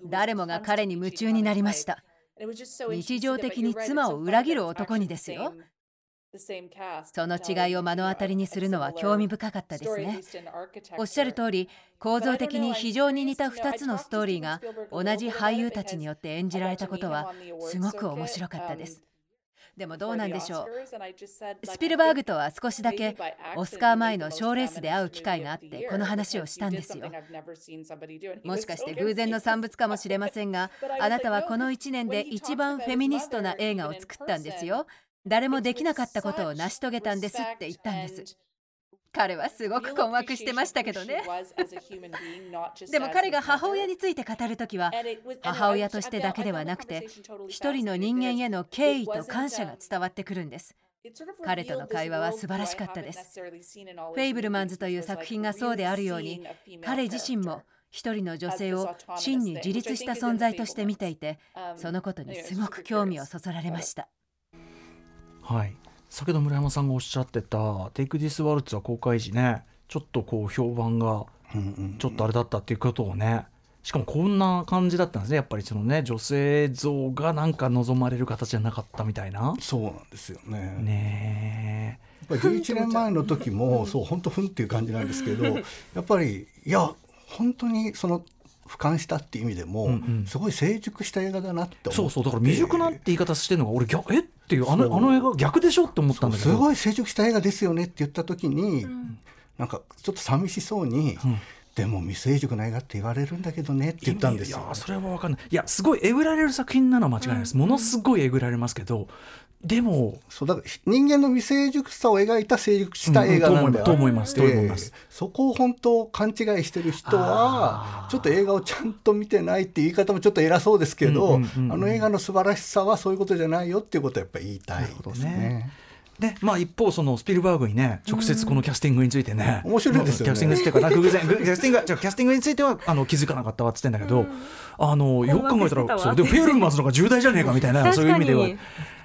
誰もが彼に夢中になりました日常的に妻を裏切る男にですよその違いを目の当たりにするのは興味深かったですね。おっしゃる通り、構造的に非常に似た2つのストーリーが同じ俳優たちによって演じられたことはすごく面白かったです。でもどうなんでしょう。スピルバーグとは少しだけオスカー前の賞レースで会う機会があってこの話をしたんですよ。もしかして偶然の産物かもしれませんが、[LAUGHS] あなたはこの1年で一番フェミニストな映画を作ったんですよ。誰もできなかったことを成し遂げたんですって言ったんです彼はすごく困惑してましたけどね。[LAUGHS] でも彼が母親について語るときは母親としてだけではなくて一人の人間への敬意と感謝が伝わってくるんです。彼との会話は素晴らしかったです。フェイブルマンズという作品がそうであるように彼自身も一人の女性を真に自立した存在として見ていてそのことにすごく興味をそそられました。はい先ほど村山さんがおっしゃってた「テイク・ディス・ワルツ」は公開時ねちょっとこう評判がちょっとあれだったっていうことをねしかもこんな感じだったんですねやっぱりそのね女性像がなんか望まれる形じゃなかったみたいな。そうなんですよね。ねやっぱり11年前の時もそう本当ふんっていう感じなんですけどやっぱりいや本当にその俯瞰したっていう意味でも、うんうん、すごい成熟した映画だなって思って。そうそうだから未熟なって言い方してるのが俺逆え？っていうあのあの映画逆でしょって思ったんだけど。すごい成熟した映画ですよねって言った時に、うん、なんかちょっと寂しそうに、うん。でも未成熟な映画って言われるんだけどねって言ったんですよ。いやそれは分かんない。いやすごいえぐられる作品なのは間違いないです。ものすごいえぐられますけど、でもそうだから人間の未成熟さを描いた成熟した映画なんだよ、と思いますと思いますそこを本当勘違いしてる人はちょっと映画をちゃんと見てないって言い方もちょっと偉そうですけど、あの映画の素晴らしさはそういうことじゃないよっていうことはやっぱり言いたいですね。でまあ、一方そのスピルバーグにね直接このキャスティングについてね、面白いですよ、ね、キャスティングっていうか偶然キャスティングじゃキャスティングについてはあの気づかなかったわっつってんだけど、あのよく考えたらそうでもフェルマンズの方が重大じゃねえかみたいなそういう意味では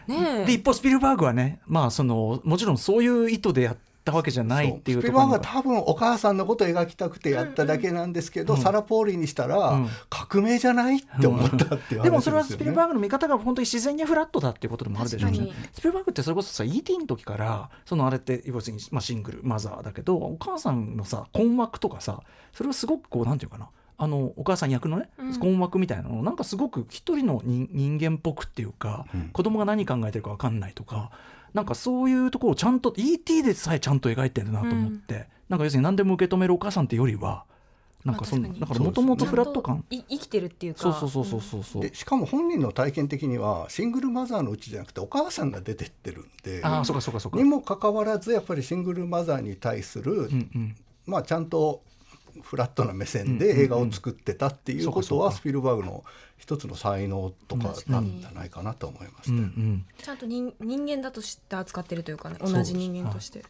ね、で一方スピルバーグはね、まあ、そのもちろんそういう意図でやったわけじゃないっていうスピルバーグは多分お母さんのことを描きたくてやっただけなんですけど、うん、サラ・ポーリーにしたら、革命じゃないって思ったっていう、ね、でもそれはスピルバーグの見方が本当に自然にフラットだっていうことでもあるでしょうしスピルバーグってそれこそさ ET の時からそのあれって要するに、まあ、シングルマザーだけどお母さんのさ困惑とかさそれをすごくこうなんていうかなあのお母さん役のねうん。困惑みたいなのなんかすごく一人の人人間っぽくっていうか、うん。子供が何考えてるか分かんないとかなんかそういうところをちゃんと E.T. でさえちゃんと描いてるなと思って、なんか要するに何でも受け止めるお母さんってよりはなんかその、だからもともとフラット感。い生きてるっていうか。そうそうそうそうそうそう、でしかも本人の体験的にはシングルマザーのうちじゃなくてお母さんが出てってるんでああそうかそうかそうか。にもかかわらずやっぱりシングルマザーに対する、うんうん。まあちゃんとフラットな目線で映画を作ってたっていうことはスピルバーグの一つの才能とかなんじゃないかなと思いましうんた。うん。ちゃんと人人間だとして扱ってるというかね同じ人間として。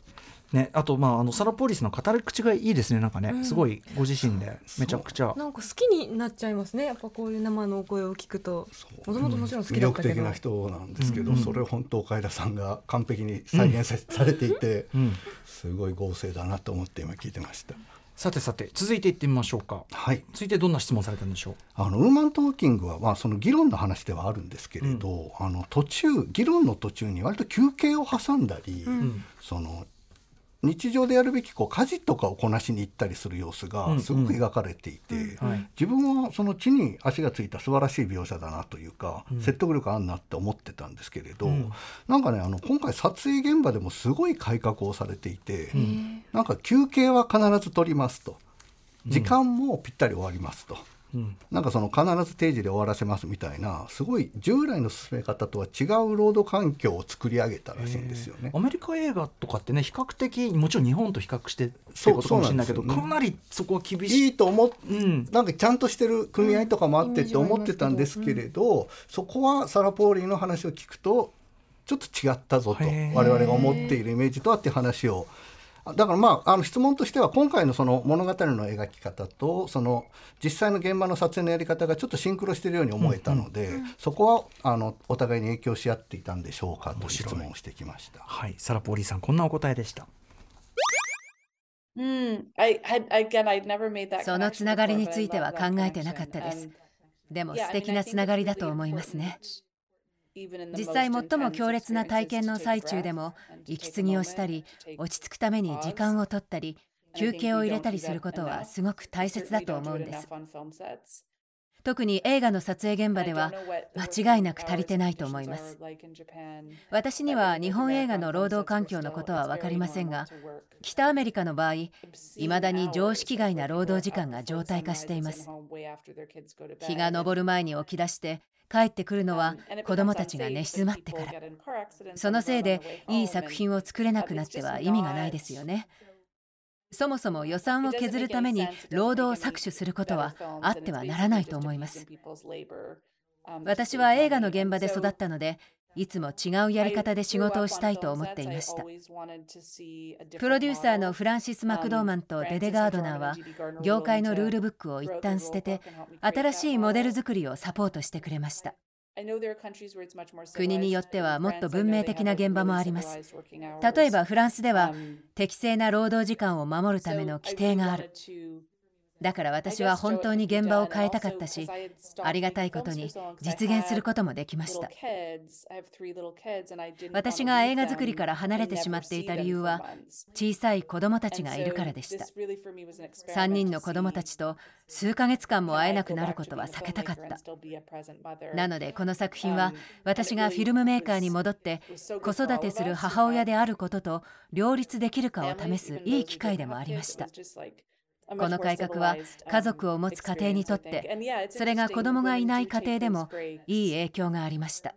ね、あと、まあ、あのサラ・ポリスの語り口がいいですねなんかね、うん。すごいご自身でめちゃくちゃ。なんか好きになっちゃいますね。やっぱこういう生のお声を聞くと。もともともちろん好き魅だったけど。力的な人なんですけど、うんそれを本当岡枝さんが完璧に再現さ,、されていて、うんすごい合成だなと思って今聞いてました。さてさて続いていってみましょうか。はい、続いてどんな質問されたんでしょう？あのウーマントーキングは、まあ、その議論の話ではあるんですけれど、あの途中議論の途中に割と休憩を挟んだり、ん。その日常でやるべきこう家事とかをこなしに行ったりする様子うんがすごく描かれていて、うんはい。自分はその地に足がついた素晴らしい描写だなというか、説得力あんなって思ってたんですけれど、うん。なんかねあの今回撮影現場でもすごい改革をされていて、ん。なんか休憩は必ず取りますと。時間もぴったり終わりますと。うん。なんかその必ず定時で終わらせますみたいなすごい従来の進め方とは違う労働環境を作り上げたらしいんですよね。ア。メリカ映画とかってね比較的もちろん日本と比較してってそうことかもしれないけど、ね。かなりそこは厳しい。いいと思っうん。なんかちゃんとしてる組合とかもあってうんって思ってたんですけれど、そこはサラ・ポーリーの話を聞くとちょっと違ったぞと我々が思っているイメージとはっていう話をあだからまああの質問としては今回のその物語の描き方とその実際の現場の撮影のやり方がちょっとシンクロしているように思えたので、そこはあのお互いに影響し合っていたんでしょうかという質問をしてきました。はいサラ・ポーリーさんこんなお答えでした Hmm. そのつながりについては考えてなかったです.でも素敵なつながりだと思いますね実際最も強烈な体験の最中でも息継ぎをしたり落ち着くために時間を取ったり休憩を入れたりすることはすごく大切だと思うんです特に映画の撮影現場では間違いなく足りてないと思います私には日本映画の労働環境のことは分かりませんが北アメリカの場合いまだに常識外な労働時間が常態化しています日が昇る前に起き出して帰ってくるのは子どもたちが寝静まってからそのせいでいい作品を作れなくなっては意味がないですよね。そもそも予算を削るために労働を搾取することはあってはならないと思います。私は映画の現場で育ったのでいつも違うやり方で仕事をしたいと思っていました。プロデューサーのフランシス・マクドーマンとデデ・ガードナーは業界のルールブックを一旦捨てて新しいモデル作りをサポートしてくれました。国によってはもっと文明的な現場もあります。例えばフランスでは適正な労働時間を守るための規定があるだから私は本当に現場を変えたかったしありがたいことに実現することもできました。私が映画作りから離れてしまっていた理由は小さい子供たちがいるからでした。3人の子供たちと数ヶ月間も会えなくなることは避けたかった。なのでこの作品は私がフィルムメーカーに戻って子育てする母親であることと両立できるかを試すいい機会でもありました。この改革は家族を持つ家庭にとってそれが子供がいない家庭でもいい影響がありました。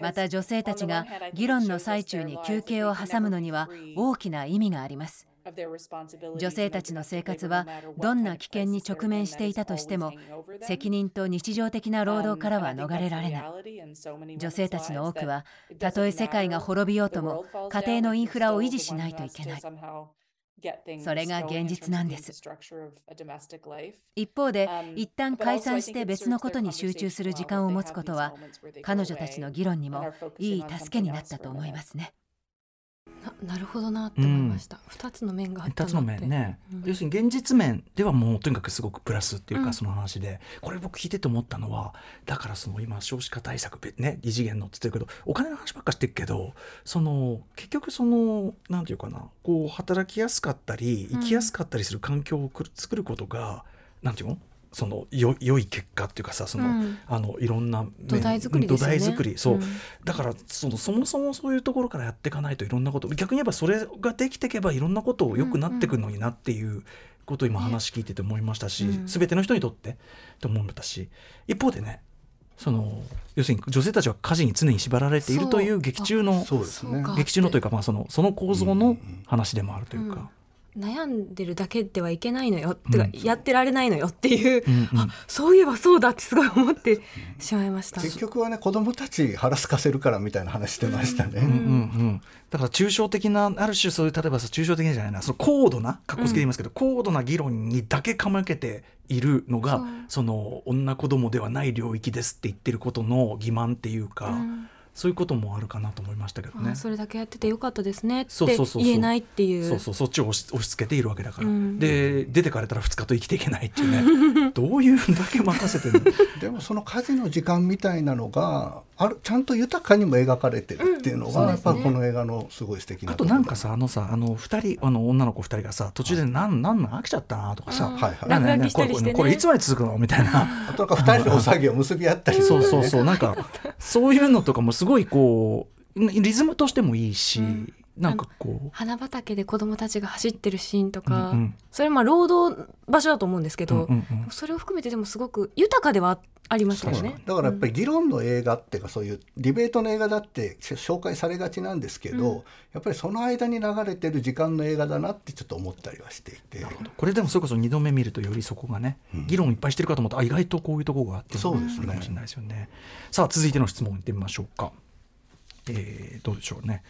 また女性たちが議論の最中に休憩を挟むのには大きな意味があります。女性たちの生活はどんな危険に直面していたとしても責任と日常的な労働からは逃れられない。女性たちの多くはたとえ世界が滅びようとも家庭のインフラを維持しないといけないそれが現実なんです。一方で一旦解散して別のことに集中する時間を持つことは彼女たちの議論にもいい助けになったと思いますねななるほどなって思いました、二つの面があった2つの面ね、うん。要するに現実面ではもうとにかくすごくプラスっていううん。かその話で、これ僕聞いてて思ったのはだからその今少子化対策べね異次元のって言ってるけどお金の話ばっかしてるけどその結局そのなんていうかなこう働きやすかったり生きやすかったりする環境を作ることがなんていうの？そのよ良い結果っていうかさその、うん。あのいろんな面土台作りね。土台作りそう、うん。だからそのそもそもそういうところからやっていかないといろんなこと逆に言えばそれができていけばいろんなことを良くなってくるのになっていうことを今話聞いてて思いましたし、うん。全ての人にとってと思ったし一方でねその要するに女性たちは家事に常に縛られているという劇中のそうですね劇中のというか、まあ、そのその構造の話でもあるというか。悩んでるだけではいけないのよ、てかうん。やってられないのよっていう、うんうん。あそういえばそうだってすごい思ってしまいました。結局はね子供たち腹すかせるからみたいな話してましたね。うん。うんうん、だから抽象的なある種そういう例えばさ抽象的じゃないなその高度なかっこつけで言いますけど、高度な議論にだけかまけているのがその女子供ではない領域ですって言ってることの欺瞞っていうか、うんそういうこともあるかなと思いましたけどね。あ。それだけやっててよかったですねってそうそうそうそう。言えないっていう。そうそうそっちを押し押し付けているわけだから、うん。で出てかれたら2日と生きていけないっていうね。[LAUGHS] どういうだけ任せてるの？でもその家事の時間みたいなのがあるちゃんと豊かにも描かれてるっていうのうんが、やっぱこの映画のすごい素敵なあとなんかさあのさあの2人あの女の子2人がさ途中でなんなんなん飽きちゃったなとかさ、うん。はいはい。なんだ落書きしたりしてね。これこれいつまで続くの？みたいな。[LAUGHS] あとなんか二人のお作業を結び合ったりそうそうそう。なんか [LAUGHS] そういうのとかもすすごいこうリズムとしてもいいし、うん。なんかこう。花畑で子供たちが走ってるシーンとか、うんうんそれまあ労働場所だと思うんですけど、うんうんうん。それを含めてでもすごく豊かではありますよね。だからやっぱり議論の映画っていうかそういうディベートの映画だって紹介されがちなんですけど、うん。やっぱりその間に流れてる時間の映画だなってちょっと思ったりはしていて。これでもそれこそ2度目見るとよりそこがね、うん。議論いっぱいしてるかと思ったらあ意外とこういうところがあってそうですねかもしれないですよね。さあ続いての質問いってみましょうか。えーどうでしょうね。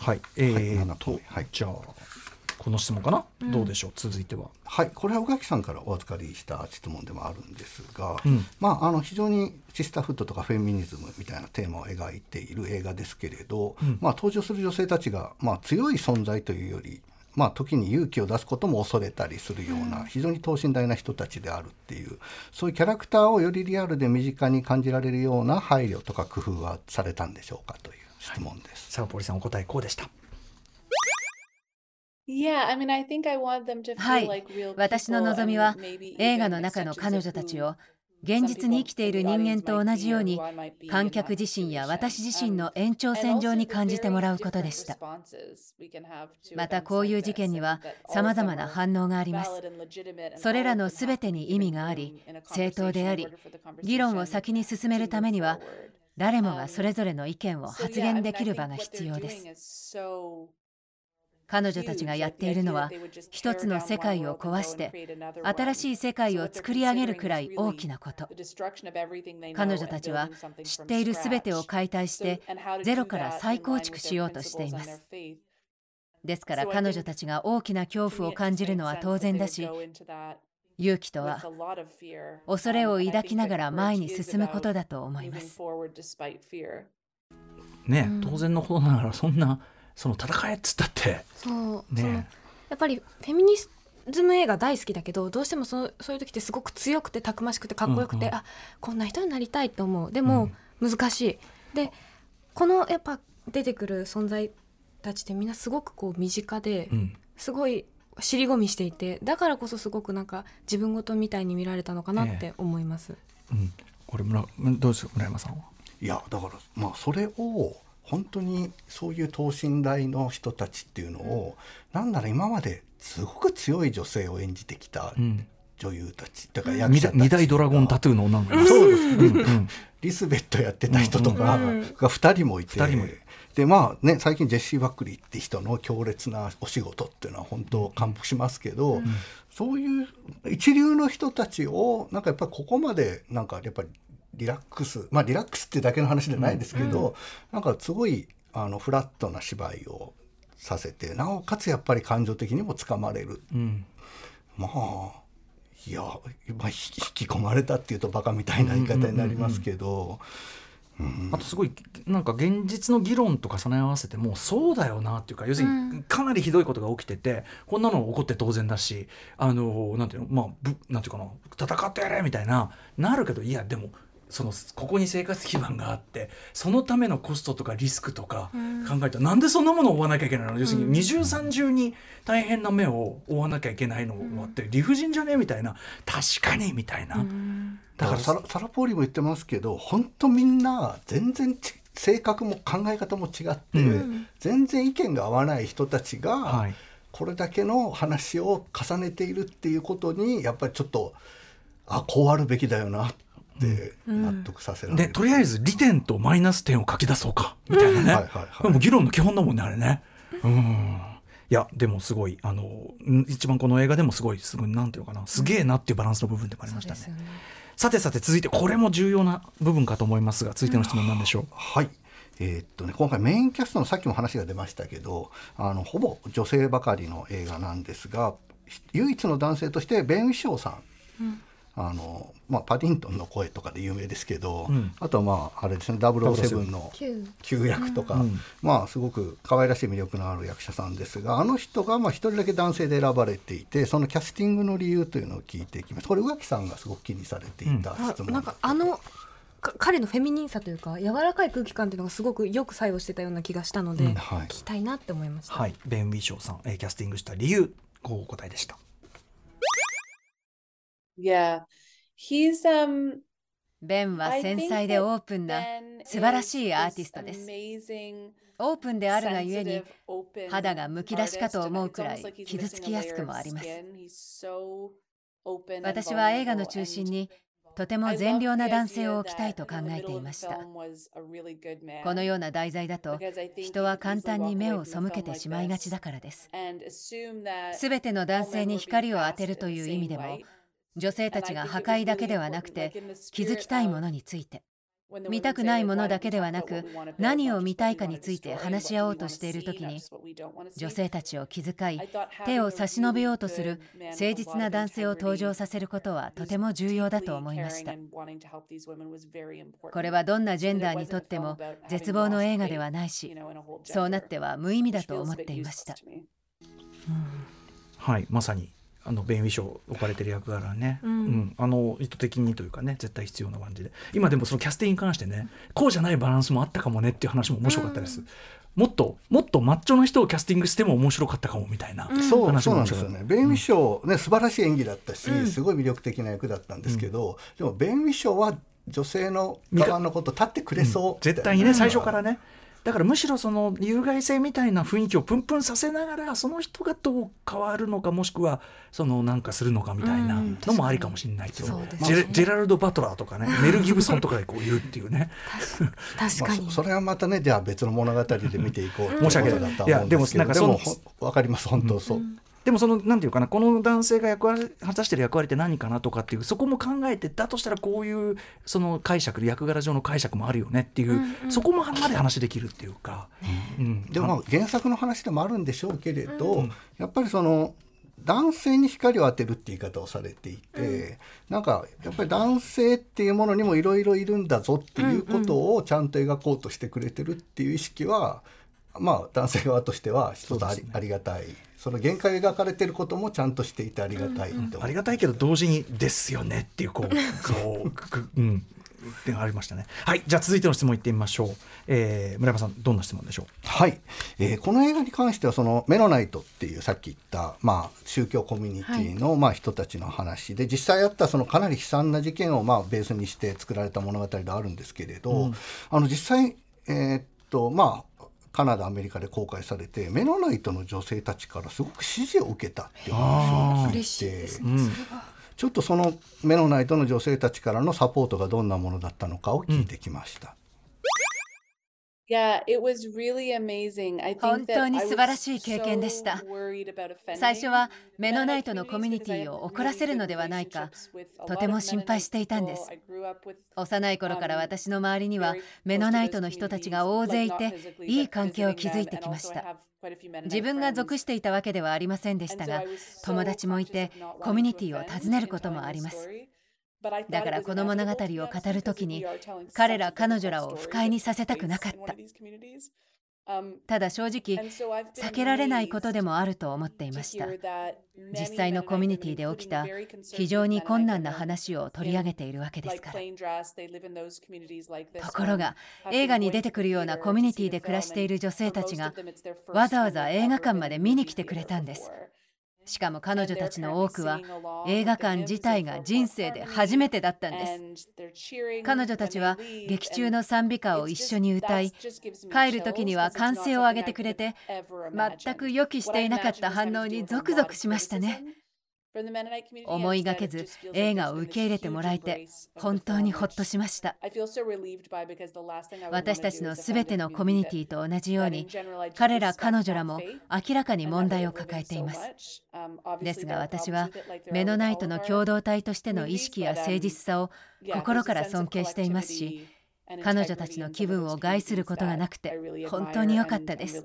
はい、えーはいはい。じゃあこの質問かな、どうでしょう？続いては。はい、これは宇垣さんからお預かりした質問でもあるんですが、うん。まあ、あの非常にシスターフッドとかフェミニズムみたいなテーマを描いている映画ですけれど、うん。まあ、登場する女性たちが、まあ、強い存在というより、まあ、時に勇気を出すことも恐れたりするような非常に等身大な人たちであるっていうそういうキャラクターをよりリアルで身近に感じられるような配慮とか工夫はされたんでしょうかという質問です。さあポリさんお答えこうでした。Yeah, I mean, I think I want them to は feel い like real 私の望みは maybe 映画の中の彼女たちを現実に生きている人間と同じように観客自身や私自身の延長線上に感じてもらうことでしたまたこういう事件には様々な反応がありますそれらの全てに意味があり正当であり議論を先に進めるためには誰もがそれぞれの意見を発言できる場が必要です。彼女たちがやっているのは一つの世界を壊して新しい世界を作り上げるくらい大きなこと。彼女たちは知っている全てを解体してゼロから再構築しようとしています。ですから彼女たちが大きな恐怖を感じるのは当然だし勇気とは恐れを抱きながら前に進むことだと思います。ね、うん。当然のことながらそんなその戦えっつったって。そう、ねそのやっぱりフェミニズム映画大好きだけどどうしてもそそういう時ってすごく強くてたくましくてかっこよくて、うんうん。あこんな人になりたいと思う。でも、難しい。でこのやっぱ出てくる存在たちってみんなすごくこう身近で、うん。すごい尻込みしていてだからこそすごくなんか自分事みたいに見られたのかなって思います。うん、これ村どうですか村山さんは？いやだからまあそれを本当にそういう等身大の人たちっていうのを、なんなら今まですごく強い女性を演じてきたうん、女優たち、だから役二者たち大二大ドラゴンタトゥーの女の子そうです。ね、うんうん。リスベットやってた人とかうん。が2人もいて、二人もいるでまあね最近ジェシー・バックリーって人の強烈なお仕事っていうのは本当感服しますけど、そういう一流の人たちをなんかやっぱりここまでなんかやっぱりリラックスまあリラックスってだけの話じゃないですけど、なんかすごいあのフラットな芝居をさせてなおかつやっぱり感情的にもつかまれる。うん。まあいや、まあ、ひ引き込まれたっていうとバカみたいな言い方になりますけど、うんあとすごいなんか現実の議論と重ね合わせてもそうだよなっていうか要するにかなりひどいことが起きてて、こんなの起こって当然だしあのなんていうのまあぶなんていうかな戦ってやれみたいななるけどいやでもそのここに生活基盤があってそのためのコストとかリスクとか考えたら、なんでそんなものを追わなきゃいけないの？要するに二重三重に大変な目を追わなきゃいけないの？はって理不尽じゃね？みたいな。確かに！みたいな。だからサラサラポーリも言ってますけど本当みんな全然ち性格も考え方も違って、うん。全然意見が合わない人たちが、はい。これだけの話を重ねているっていうことにやっぱりちょっとあこうあるべきだよなって納得させられる、でとりあえず利点とマイナス点を書き出そうか。みたいなね、はいはいはい。これもう議論の基本だもんねあれね。うん。いやでもすごいあのん一番この映画でもすごいすごいなんていうのかな。すげえなっていうバランスの部分でもありましたね。さてさて続いてこれも重要な部分かと思いますが続いての質問なんでしょう、はい。えーっとね、今回メインキャストのさっきも話が出ましたけどあのほぼ女性ばかりの映画なんですがひ唯一の男性としてベン・ウィショーさん、あのまあ、パディントンの声とかで有名ですけど、うん。あとはまああれですね007の9旧役とか、うん。まあすごく可愛らしい魅力のある役者さんですがあの人がまあ一人だけ男性で選ばれていてそのキャスティングの理由というのを聞いていきます。これ宇垣さんがすごく気にされていたあ質問。なんかあのか彼のフェミニンさというか柔らかい空気感っていうのがすごくよく作用してたような気がしたので、うん。はい。聞きたいなって思いました。はい。ベン・ウィショーさん、えーキャスティングした理由こうお答えでした。Yeah. He's, ベンは繊細でオープンな素晴らしいアーティストです。オープンであるがゆえに肌がむき出しかと思うくらい傷つきやすくもあります。私は映画の中心にとても善良な男性を置きたいと考えていました。このような題材だと人は簡単に目を背けてしまいがちだからです。全ての男性に光を当てるという意味でも、女性たちが破壊だけではなくて気づきたいものについて見たくないものだけではなく何を見たいかについて話し合おうとしている時に女性たちを気遣い手を差し伸べようとする誠実な男性を登場させることはとても重要だと思いました。これはどんなジェンダーにとっても絶望の映画ではないしそうなっては無意味だと思っていました。はいまさにあのベン・ウィショー置かれてる役柄ね、うん。あの意図的にというかね絶対必要な感じで。今でもそのキャスティングに関してねこうじゃないバランスもあったかもねっていう話も面白かったです、もっともっとマッチョな人をキャスティングしても面白かったかもみたいな、そう話そうなんですよね。ベン・ウィショー、ね、素晴らしい演技だったし、うん。すごい魅力的な役だったんですけど、でもベン・ウィショーは女性の側のこと立ってくれそう、絶対にね最初からねだからむしろその有害性みたいな雰囲気をプンプンさせながらその人がどう変わるのかもしくはそのなんかするのかみたいなうんのもありかもしれないけど、そうですね。ジェラルド・バトラーとかねメル・ギブソンとかでこう言うっていうね。まあ確かに、[LAUGHS] そそれはまたねじゃあ別の物語で見ていこう申し訳ないやでもなんかでもほわかります本当そう、でもそのなんていうかなこの男性が役割果たしてる役割って何かなとかっていうそこも考えてだとしたらこういうその解釈役柄上の解釈もあるよねっていう、そこもまで話できるっていうか、うんでもまあ原作の話でもあるんでしょうけれど、やっぱりその男性に光を当てるって言い方をされていて、なんかやっぱり男性っていうものにもいろいろいるんだぞっていうことをちゃんと描こうとしてくれてるっていう意識は、まあ男性側としては一つあり,、ありがたいその限界が描かれてることもちゃんとしていてありがたいって思う。ありがたいけど同時にですよねっていうこう [LAUGHS] そううん。ってありましたね。はいじゃあ続いての質問いってみましょう、えー、村山さんどんな質問でしょう？はい、えーこの映画に関してはそのメノナイトっていうさっき言った、まあ、宗教コミュニティの、まあ、人たちの話で実際あったそのかなり悲惨な事件をまあベースにして作られた物語であるんですけれど、あの実際、えーっとまあカナダアメリカで公開されてメノナイトの女性たちからすごく支持を受けたっていう話を聞いてちょっとそのメノナイトの女性たちからのサポートがどんなものだったのかを聞いてきました。Yeah, it was really amazing. I think 本当に素晴らしい経験でした最初はメノナイトのコミュニティを遅らせるのではないか。とても心配していたんです。幼い頃から私の周りにはメノナイトの人たちが大勢いていい関係を築いてきました。自分が属していたわけではありませんでしたが友達もいてコミュニティを訪ねることもありますだからこの物語を語るときに彼ら彼女らを不快にさせたくなかった。ただ正直避けられないことでもあると思っていました。実際のコミュニティで起きた非常に困難な話を取り上げているわけですから。ところが映画に出てくるようなコミュニティで暮らしている女性たちがわざわざ映画館まで見に来てくれたんですしかも彼女たちの多くは映画館自体が人生で初めてだったんです。彼女たちは劇中の賛美歌を一緒に歌い帰る時には歓声を上げてくれて全く予期していなかった反応にゾクゾクしましたね思いがけず映画を受け入れてもらえて本当にほっとしました私たちのすべてのコミュニティと同じように彼ら彼女らも明らかに問題を抱えていますですが私はメノナイトの共同体としての意識や誠実さを心から尊敬していますし彼女たちの気分を害することがなくて本当に良かったです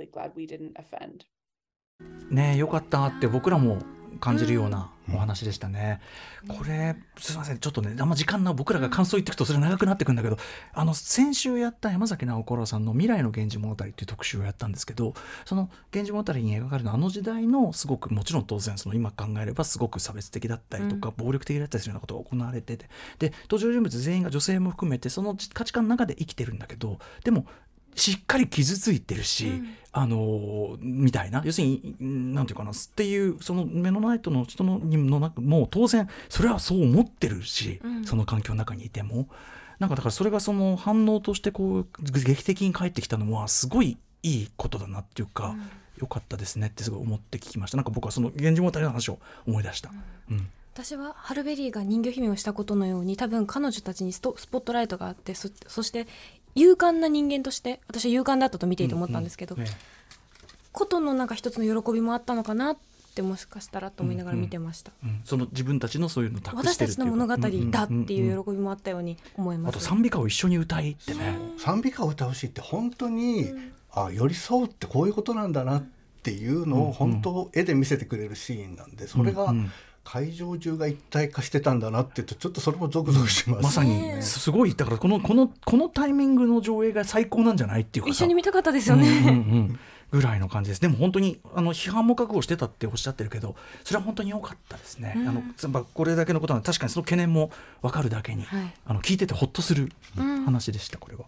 ねえよかったって僕らも感じるようなお話でしたね。うん、これすみません。ちょっとねあんま時間な僕らが感想言っていくとそれ長くなってくんだけどあの先週やった山崎直子さんの「未来の源氏物語」っていう特集をやったんですけどその「源氏物語」に描かれるあの時代のすごくもちろん当然その今考えればすごく差別的だったりとか、暴力的だったりするようなことが行われててで登場人物全員が女性も含めてその価値観の中で生きてるんだけどでもしっかり傷ついてるし、うん、あのみたいな。要するになんていうかなっていうそのメノナイトの人のにの中もう当然それはそう思ってるし、うん、その環境の中にいても。なんかだからそれがその反応としてこう劇的に返ってきたのはすごいいいことだなっていうか、うん、よかったですねってすごい思って聞きました。なんか僕はその「源氏物語」の話を思い出した。うん。私はハルベリーが人魚姫をしたことのように多分彼女たちにスポットライトがあってそして勇敢な人間として私は勇敢だったと見ていて思ったんですけど、うんうん。ね、ことのなんか一つの喜びもあったのかなってもしかしたらと思いながら見てました、うん。うん、その自分たちのそういうの私たちの物語だっていう喜びもあったように思います、あと賛美歌を一緒に歌いってね賛美歌を歌うしって本当に、うん、あ寄り添うってこういうことなんだなっていうのを本当絵で見せてくれるシーンなんでそれが、うんうん会場中が一体化してたんだなってちょっとそれもゾクゾクします、まさにすごいだからこのこのこのタイミングの上映が最高なんじゃないっていうか一緒に見たかったですよね、うんうんうんぐらいの感じです。でも本当にあの批判も覚悟してたっておっしゃってるけどそれは本当に良かったですね、うん、あのこれだけのことは確かにその懸念も分かるだけに、はい、あの聞いててほっとする話でした、これは。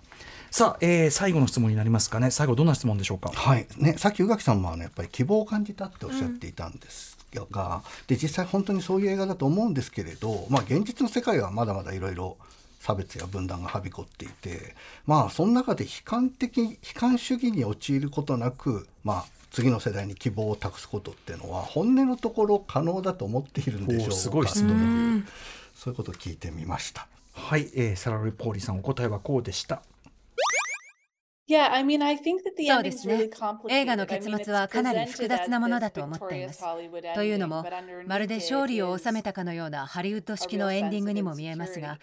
さあ、えー、最後の質問になりますかね。最後どんな質問でしょうか？はい。ねさっき宇垣さんもあのやっぱり希望を感じたっておっしゃっていたんです、がで実際本当にそういう映画だと思うんですけれど、まあ、現実の世界はまだまだいろいろ差別や分断がはびこっていてまあその中で悲観的悲観主義に陥ることなくまあ次の世代に希望を託すことっていうのは本音のところ可能だと思っているんでしょうか。すごい質問。そういうことを聞いてみました。はい、えー、サラリー・ポーリーさんお答えはこうでしたそうですね。映画の結末はかなり複雑なものだと思っています。というのも、まるで勝利を収めたかのようなハリウッド式のエンディングにも見えますが、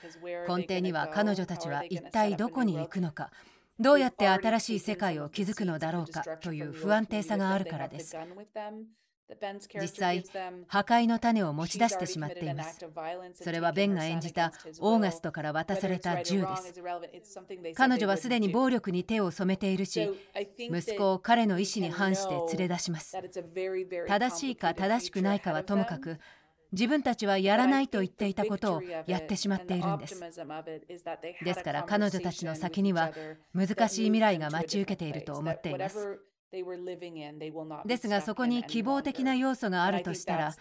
根底には彼女たちは一体どこに行くのか、どうやって新しい世界を築くのだろうかという不安定さがあるからです。実際破壊の種を持ち出してしまっています。それはベンが演じたオーガストから渡された銃です。彼女はすでに暴力に手を染めているし息子を彼の意思に反して連れ出します。正しいか正しくないかはともかく自分たちはやらないと言っていたことをやってしまっているんです。ですから彼女たちの先には難しい未来が待ち受けていると思っていますですがそこに希望的な要素があるとしたら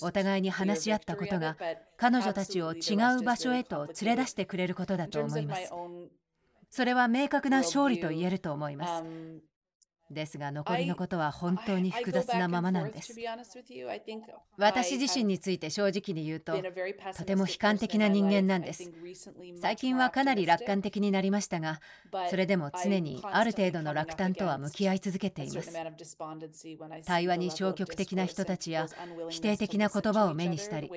お互いに話し合ったことが彼女たちを違う場所へと連れ出してくれることだと思います。それは明確な勝利と言えると思いますですが残りのことは本当に複雑なままなんです。私自身について正直に言うととても悲観的な人間なんです。最近はかなり楽観的になりましたがそれでも常にある程度の落胆とは向き合い続けています。対話に消極的な人たちや否定的な言葉を目にしたり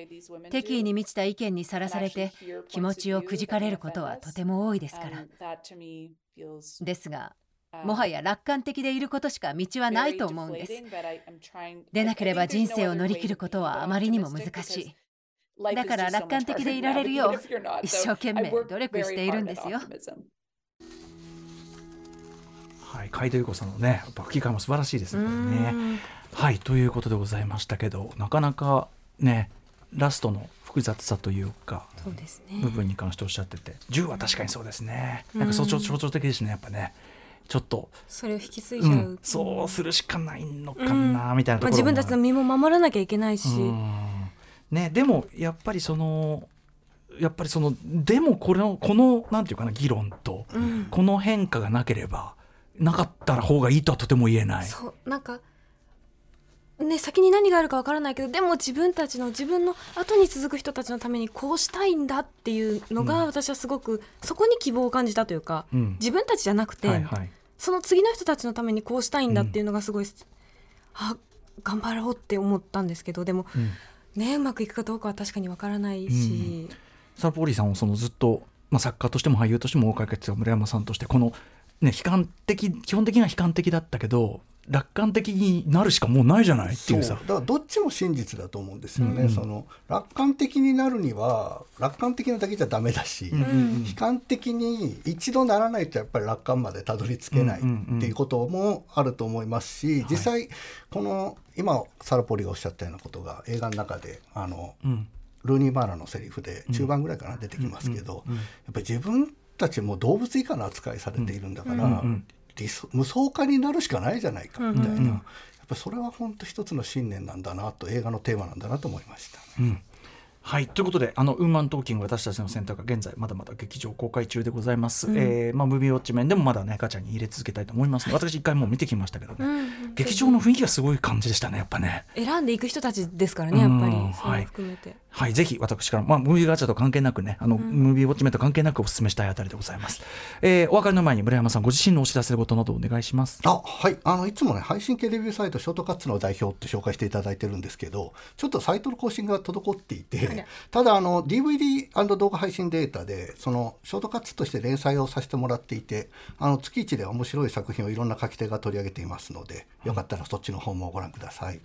敵意に満ちた意見にさらされて気持ちをくじかれることはとても多いですから。ですがもはや楽観的でいることしか道はないと思うんですでなければ人生を乗り切ることはあまりにも難しいだから楽観的でいられるよう一生懸命努力しているんですよはい、海田由子さんのね、やっ吹き替えも素晴らしいですね。ねはい、ということでございましたけど、なかなかね、ラストの複雑さというか。そうですね。部分に関しておっしゃってて、銃は確かにそうですね。なんか象徴象徴的ですね、やっぱね。ちょっと、それを引き継いじゃう、うん、そうするしかないのかな、みたいなところまあ、自分たちの身も守らなきゃいけないし、ね、でもやっぱりそのやっぱりそのでもこれのこのなんていうかな議論と、うん。この変化がなければなかったら方がいいとはとても言えない。そうなんかね先に何があるかわからないけどでも自分たちの自分の後に続く人たちのためにこうしたいんだっていうのが、私はすごくそこに希望を感じたというか、うん。自分たちじゃなくて、はいはい。その次の人たちのためにこうしたいんだっていうのがすごい、あ頑張ろうって思ったんですけどでも、うん。ねうまくいくかどうかは確かにわからないし、サラポーリーさんをそのずっと、まあ、作家としても俳優としても追いかけてた村山さんとしてこの、ね、悲観的基本的には悲観的だったけど楽観的になるしかもうないじゃないってそいうう。さだからどっちも真実だと思うんですよね、うんその楽観的になるには楽観的なだけじゃダメだし、ん悲観的に一度ならないとやっぱり楽観までたどり着けないっうんうんうん。ていうこともあると思いますし、実際この今サラポリがおっしゃったようなことが映画の中であのうん。ルーニー・マーラのセリフで中盤ぐらいかな出てきますけど、やっぱり自分たちも動物以下の扱いされているんだから、うんうん理想無双化になるしかないじゃないかみたいな、うん。うんやっぱそれは本当一つの信念なんだなと映画のテーマなんだなと思いました。うんはいということであのウーマントーキング私たちの選択が現在まだまだ劇場公開中でございます、えーまあ、ムービーウォッチ面でもまだねガチャに入れ続けたいと思いますので私一回もう見てきましたけどね、うん劇場の雰囲気がすごい感じでしたねやっぱね。選んでいく人たちですからねやっぱり。うんそれも含めて。はいぜひ私から、まあ、ムービーガチャと関係なくねあの、ムービーウォッチ面と関係なくお勧めしたいあたりでございます、えーお別れの前に村山さんご自身のお知らせ事などお願いします。あはい。あのいつもね配信系レビューサイトショートカッツの代表って紹介していただいてるんですけどちょっとサイトの更新が滞っていてただあの DVD& 動画配信データでそのショートカッツとして連載をさせてもらっていてあの月一で面白い作品をいろんな書き手が取り上げていますのでよかったらそっちの方もご覧ください。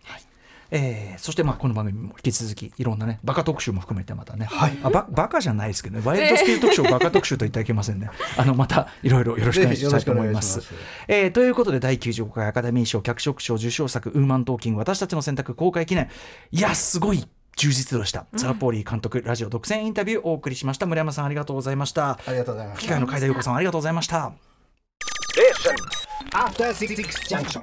えーそしてまあこの番組も引き続きいろんなねバカ特集も含めてまたね、はい。あババカじゃないですけどね。ワイルドスピード特集をバカ特集と言ってはいけませんね。あのまたいろいろよろしくお願いしたいと思います。ます。えーということで第95回アカデミー賞脚色賞受賞作「ウーマントーキング私たちの選択」公開記念。いやすごい充実度でした、ザラポーリー監督ラジオ独占インタビューをお送りしました。村山さんありがとうございました。ありがとうございます機械の海田優子さんありがとうございました。After Six Junction.